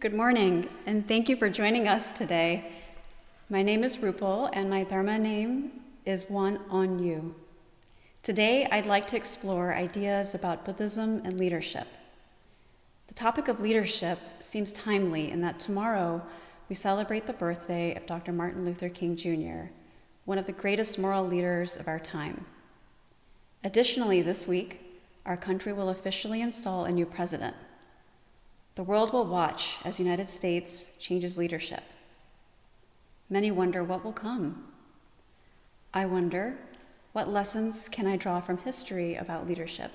Good morning, and thank you for joining us today. My name is Rupal, and my Dharma name is One on You. Today, I'd like to explore ideas about Buddhism and leadership. The topic of leadership seems timely in that tomorrow we celebrate the birthday of Dr. Martin Luther King Jr., one of the greatest moral leaders of our time. Additionally, this week, our country will officially install a new president. The world will watch as United States changes leadership. Many wonder what will come. I wonder what lessons can I draw from history about leadership?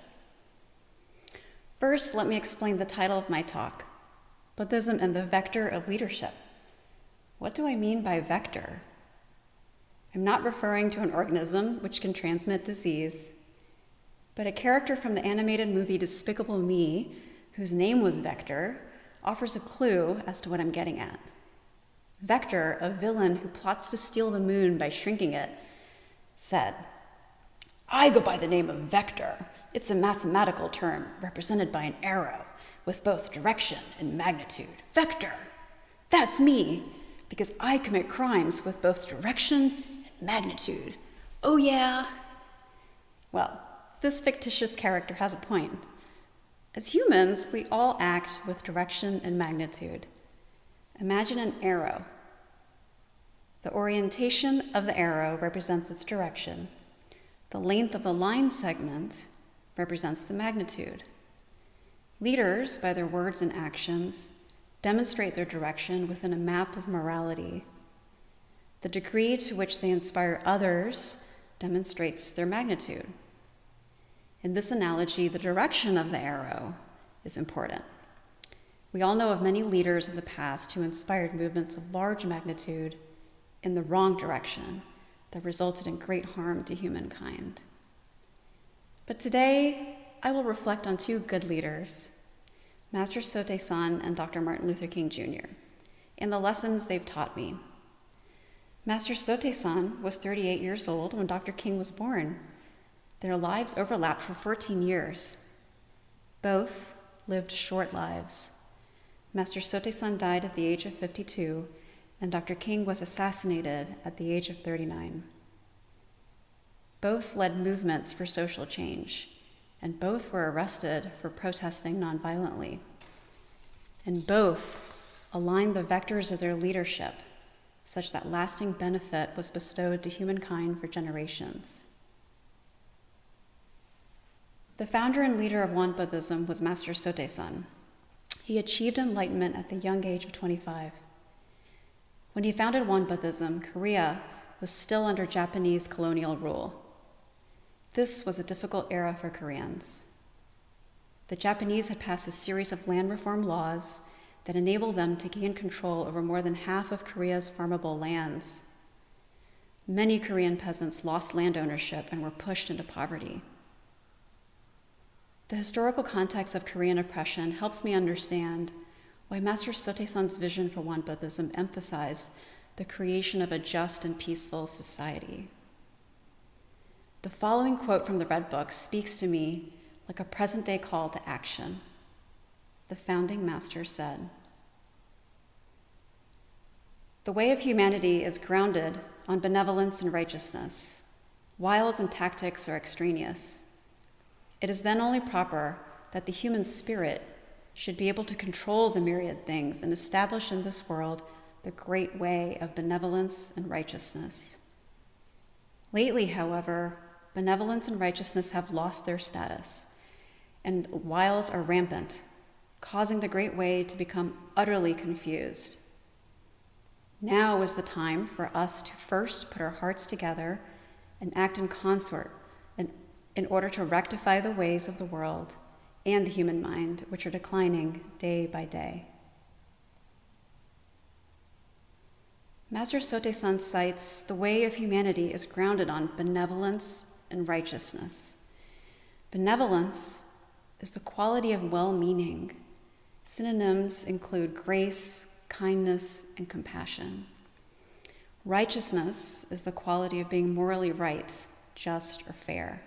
First, let me explain the title of my talk Buddhism and the Vector of Leadership. What do I mean by vector? I'm not referring to an organism which can transmit disease but a character from the animated movie Despicable Me, whose name was Vector, offers a clue as to what I'm getting at. Vector, a villain who plots to steal the moon by shrinking it, said, I go by the name of vector. It's a mathematical term represented by an arrow with both direction and magnitude. Vector! That's me, because I commit crimes with both direction and magnitude. Oh, yeah? Well, this fictitious character has a point. As humans, we all act with direction and magnitude. Imagine an arrow. The orientation of the arrow represents its direction. The length of the line segment represents the magnitude. Leaders, by their words and actions, demonstrate their direction within a map of morality. The degree to which they inspire others demonstrates their magnitude. In this analogy, the direction of the arrow is important. We all know of many leaders of the past who inspired movements of large magnitude in the wrong direction that resulted in great harm to humankind. But today, I will reflect on two good leaders, Master Sotaesan and Dr. Martin Luther King Jr., and the lessons they've taught me. Master Sotaesan was 38 years old when Dr. King was born their lives overlapped for 14 years. Both lived short lives. Master Sotaesan died at the age of 52, and Dr. King was assassinated at the age of 39. Both led movements for social change, and both were arrested for protesting nonviolently. And both aligned the vectors of their leadership such that lasting benefit was bestowed to humankind for generations. The founder and leader of Won Buddhism was Master Sotaesan. He achieved enlightenment at the young age of 25. When he founded Won Buddhism, Korea was still under Japanese colonial rule. This was a difficult era for Koreans. The Japanese had passed a series of land reform laws that enabled them to gain control over more than half of Korea's farmable lands. Many Korean peasants lost land ownership and were pushed into poverty. The historical context of Korean oppression helps me understand why Master Sotaesan's vision for Won Buddhism emphasized the creation of a just and peaceful society. The following quote from the Red Book speaks to me like a present day call to action. The founding master said, The way of humanity is grounded on benevolence and righteousness. Wiles and tactics are extraneous. It is then only proper that the human spirit should be able to control the myriad things and establish in this world the great way of benevolence and righteousness. Lately, however, benevolence and righteousness have lost their status, and wiles are rampant, causing the great way to become utterly confused. Now is the time for us to first put our hearts together and act in consort in order to rectify the ways of the world and the human mind, which are declining day by day. Master Sotaesan cites the way of humanity is grounded on benevolence and righteousness. Benevolence is the quality of well meaning. Synonyms include grace, kindness, and compassion. Righteousness is the quality of being morally right, just, or fair.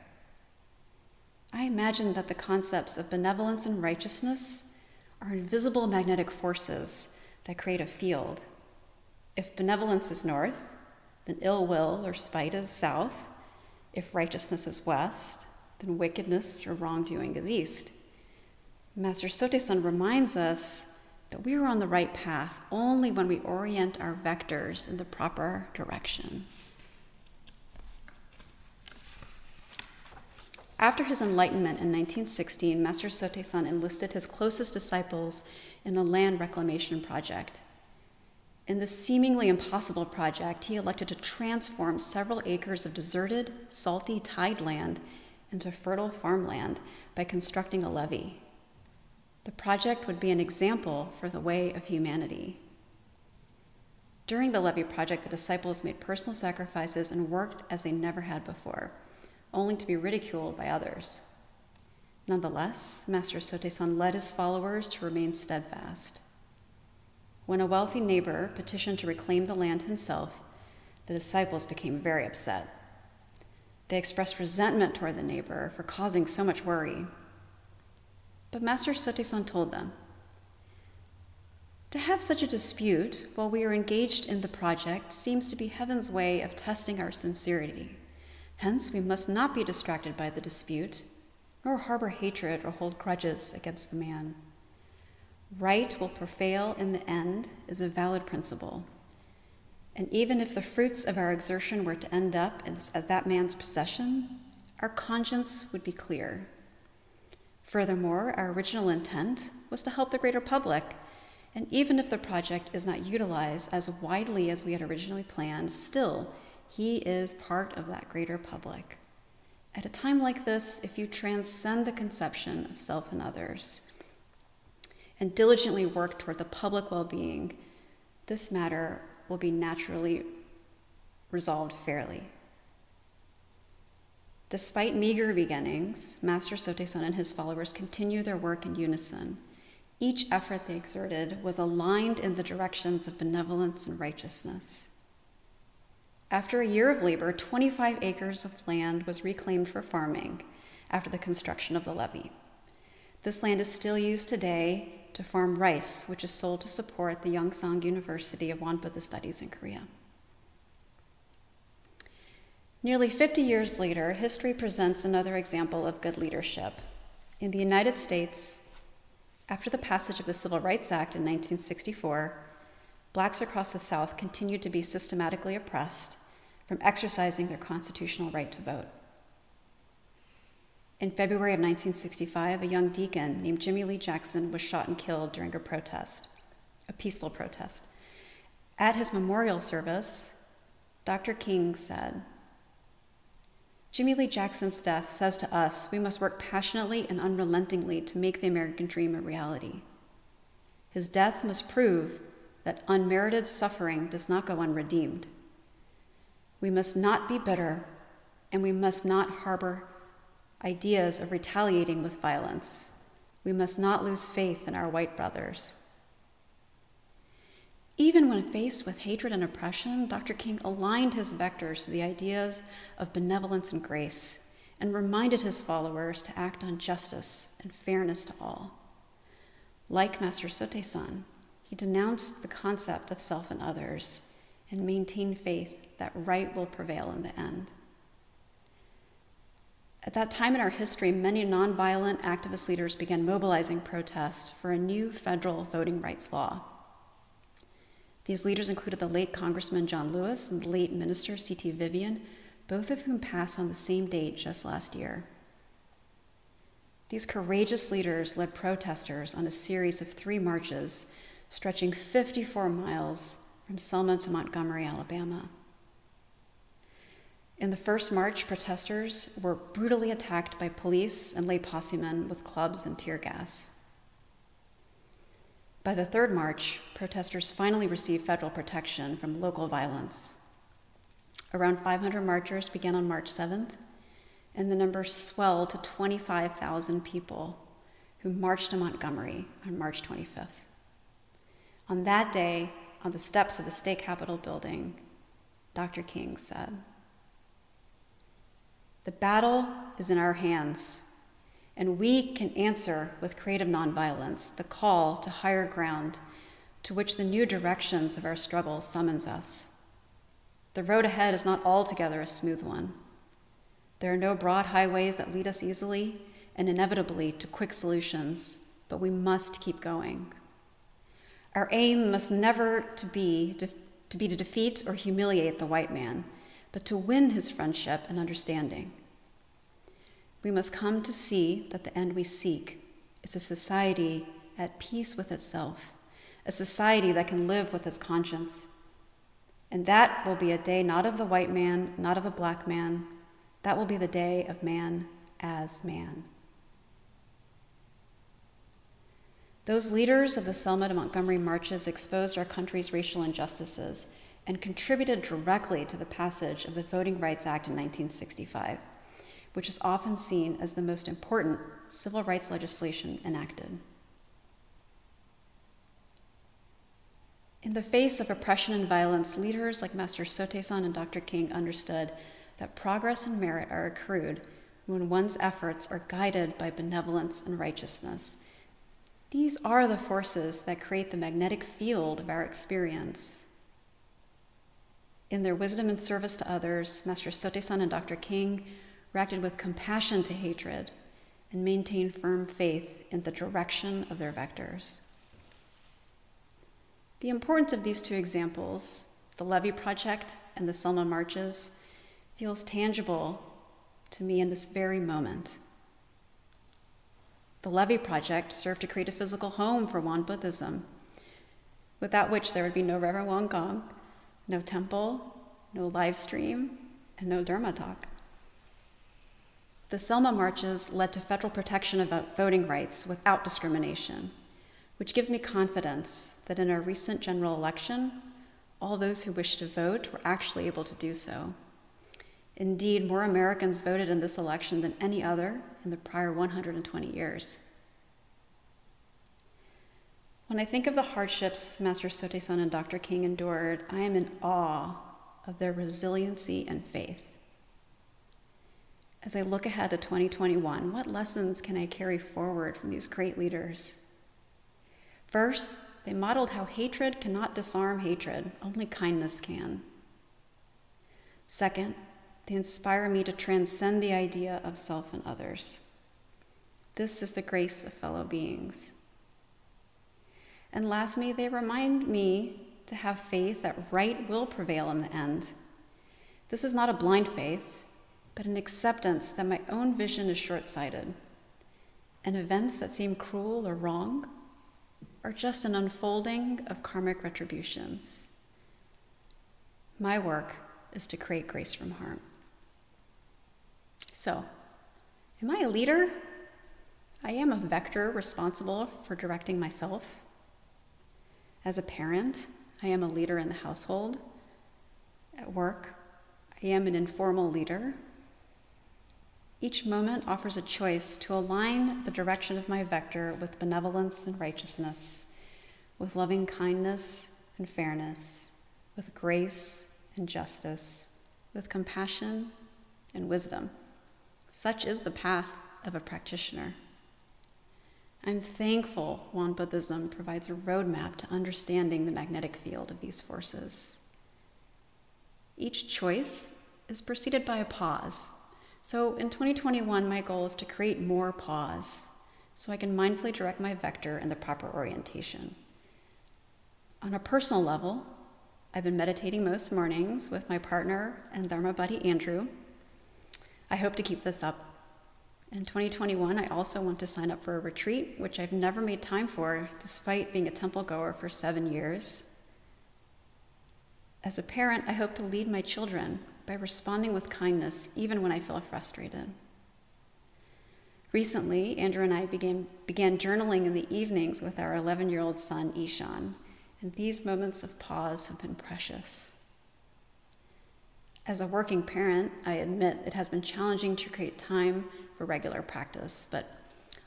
I imagine that the concepts of benevolence and righteousness are invisible magnetic forces that create a field. If benevolence is north, then ill will or spite is south. If righteousness is west, then wickedness or wrongdoing is east. Master Sotaesan reminds us that we are on the right path only when we orient our vectors in the proper direction. After his enlightenment in 1916, Master Sotaesan enlisted his closest disciples in a land reclamation project. In this seemingly impossible project, he elected to transform several acres of deserted, salty tide land into fertile farmland by constructing a levee. The project would be an example for the way of humanity. During the levee project, the disciples made personal sacrifices and worked as they never had before, only to be ridiculed by others. Nonetheless, Master Sotaesan led his followers to remain steadfast. When a wealthy neighbor petitioned to reclaim the land himself, the disciples became very upset. They expressed resentment toward the neighbor for causing so much worry. But Master Sotaesan told them, To have such a dispute while we are engaged in the project seems to be heaven's way of testing our sincerity. Hence, we must not be distracted by the dispute, nor harbor hatred or hold grudges against the man. Right will prevail in the end is a valid principle. And even if the fruits of our exertion were to end up as, as that man's possession, our conscience would be clear. Furthermore, our original intent was to help the greater public, and even if the project is not utilized as widely as we had originally planned, still, he is part of that greater public. At a time like this, if you transcend the conception of self and others and diligently work toward the public well being, this matter will be naturally resolved fairly. Despite meager beginnings, Master Sotaesan and his followers continued their work in unison. Each effort they exerted was aligned in the directions of benevolence and righteousness. After a year of labor, 25 acres of land was reclaimed for farming after the construction of the levee. This land is still used today to farm rice, which is sold to support the Youngsan University of Won Buddhist Studies in Korea. Nearly 50 years later, history presents another example of good leadership. In the United States, after the passage of the Civil Rights Act in 1964, blacks across the South continued to be systematically oppressed from exercising their constitutional right to vote. In February of 1965, a young deacon named Jimmy Lee Jackson was shot and killed during a protest, a peaceful protest. At his memorial service, Dr. King said, Jimmy Lee Jackson's death says to us we must work passionately and unrelentingly to make the American dream a reality. His death must prove that unmerited suffering does not go unredeemed. We must not be bitter, and we must not harbor ideas of retaliating with violence. We must not lose faith in our white brothers. Even when faced with hatred and oppression, Dr. King aligned his vectors to the ideas of benevolence and grace and reminded his followers to act on justice and fairness to all. Like Master Sotaesan, he denounced the concept of self and others and maintained faith that right will prevail in the end. At that time in our history, many nonviolent activist leaders began mobilizing protests for a new federal voting rights law. These leaders included the late Congressman John Lewis and the late Minister C.T. Vivian, both of whom passed on the same date just last year. These courageous leaders led protesters on a series of three marches stretching 54 miles from Selma to Montgomery, Alabama. In the first march, protesters were brutally attacked by police and lay posse men with clubs and tear gas. By the third march, protesters finally received federal protection from local violence. Around 500 marchers began on March 7th, and the number swelled to 25,000 people who marched to Montgomery on March 25th. On that day, on the steps of the state capitol building, Dr. King said, The battle is in our hands, And we can answer with creative nonviolence the call to higher ground to which the new directions of our struggle summons us. The road ahead is not altogether a smooth one. There are no broad highways that lead us easily and inevitably to quick solutions, but we must keep going. Our aim must never to be to, to be to defeat or humiliate the white man, but to win his friendship and understanding. We must come to see that the end we seek is a society at peace with itself, a society that can live with its conscience. And that will be a day not of the white man, not of a black man. That will be the day of man as man. Those leaders of the Selma to Montgomery marches exposed our country's racial injustices and contributed directly to the passage of the Voting Rights Act in 1965 which is often seen as the most important civil rights legislation enacted. In the face of oppression and violence, leaders like Master Sotaesan and Dr. King understood that progress and merit are accrued when one's efforts are guided by benevolence and righteousness. These are the forces that create the magnetic field of our experience. In their wisdom and service to others, Master Sotaesan and Dr. King reacted with compassion to hatred, and maintained firm faith in the direction of their vectors. The importance of these two examples, the Levee Project and the Selma Marches, feels tangible to me in this very moment. The Levee Project served to create a physical home for Won Buddhism, without which there would be no Reverend Won Gong, no temple, no live stream, and no Dharma talk. The Selma marches led to federal protection of voting rights without discrimination, which gives me confidence that in our recent general election, all those who wished to vote were actually able to do so. Indeed, more Americans voted in this election than any other in the prior 120 years. When I think of the hardships Master Sotaesan and Dr. King endured, I am in awe of their resiliency and faith. As I look ahead to 2021, what lessons can I carry forward from these great leaders? First, they modeled how hatred cannot disarm hatred, only kindness can. Second, they inspire me to transcend the idea of self and others. This is the grace of fellow beings. And lastly, they remind me to have faith that right will prevail in the end. This is not a blind faith, but an acceptance that my own vision is short sighted, and events that seem cruel or wrong are just an unfolding of karmic retributions. My work is to create grace from harm. So, am I a leader? I am a vector responsible for directing myself. As a parent, I am a leader in the household. At work, I am an informal leader each moment offers a choice to align the direction of my vector with benevolence and righteousness, with loving kindness and fairness, with grace and justice, with compassion and wisdom. Such is the path of a practitioner. I'm thankful Won Buddhism provides a roadmap to understanding the magnetic field of these forces. Each choice is preceded by a pause so in 2021, my goal is to create more pause so I can mindfully direct my vector in the proper orientation. On a personal level, I've been meditating most mornings with my partner and Dharma buddy Andrew. I hope to keep this up. In 2021, I also want to sign up for a retreat, which I've never made time for, despite being a temple goer for seven years. As a parent, I hope to lead my children by responding with kindness even when I feel frustrated. Recently, Andrew and I began, began journaling in the evenings with our 11 year old son, Ishan, and these moments of pause have been precious. As a working parent, I admit it has been challenging to create time for regular practice, but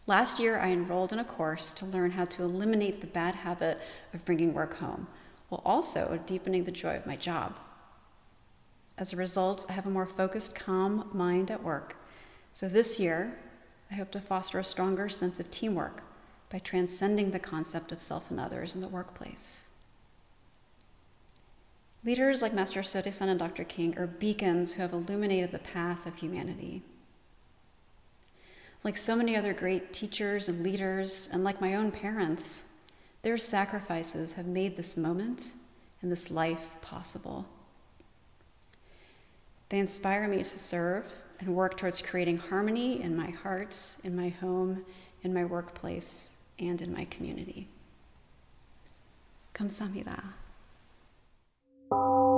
last year I enrolled in a course to learn how to eliminate the bad habit of bringing work home, while also deepening the joy of my job. As a result, I have a more focused, calm mind at work. So this year, I hope to foster a stronger sense of teamwork by transcending the concept of self and others in the workplace. Leaders like Master Sotaesan and Dr. King are beacons who have illuminated the path of humanity. Like so many other great teachers and leaders, and like my own parents, their sacrifices have made this moment and this life possible. They inspire me to serve and work towards creating harmony in my heart, in my home, in my workplace, and in my community. 감 you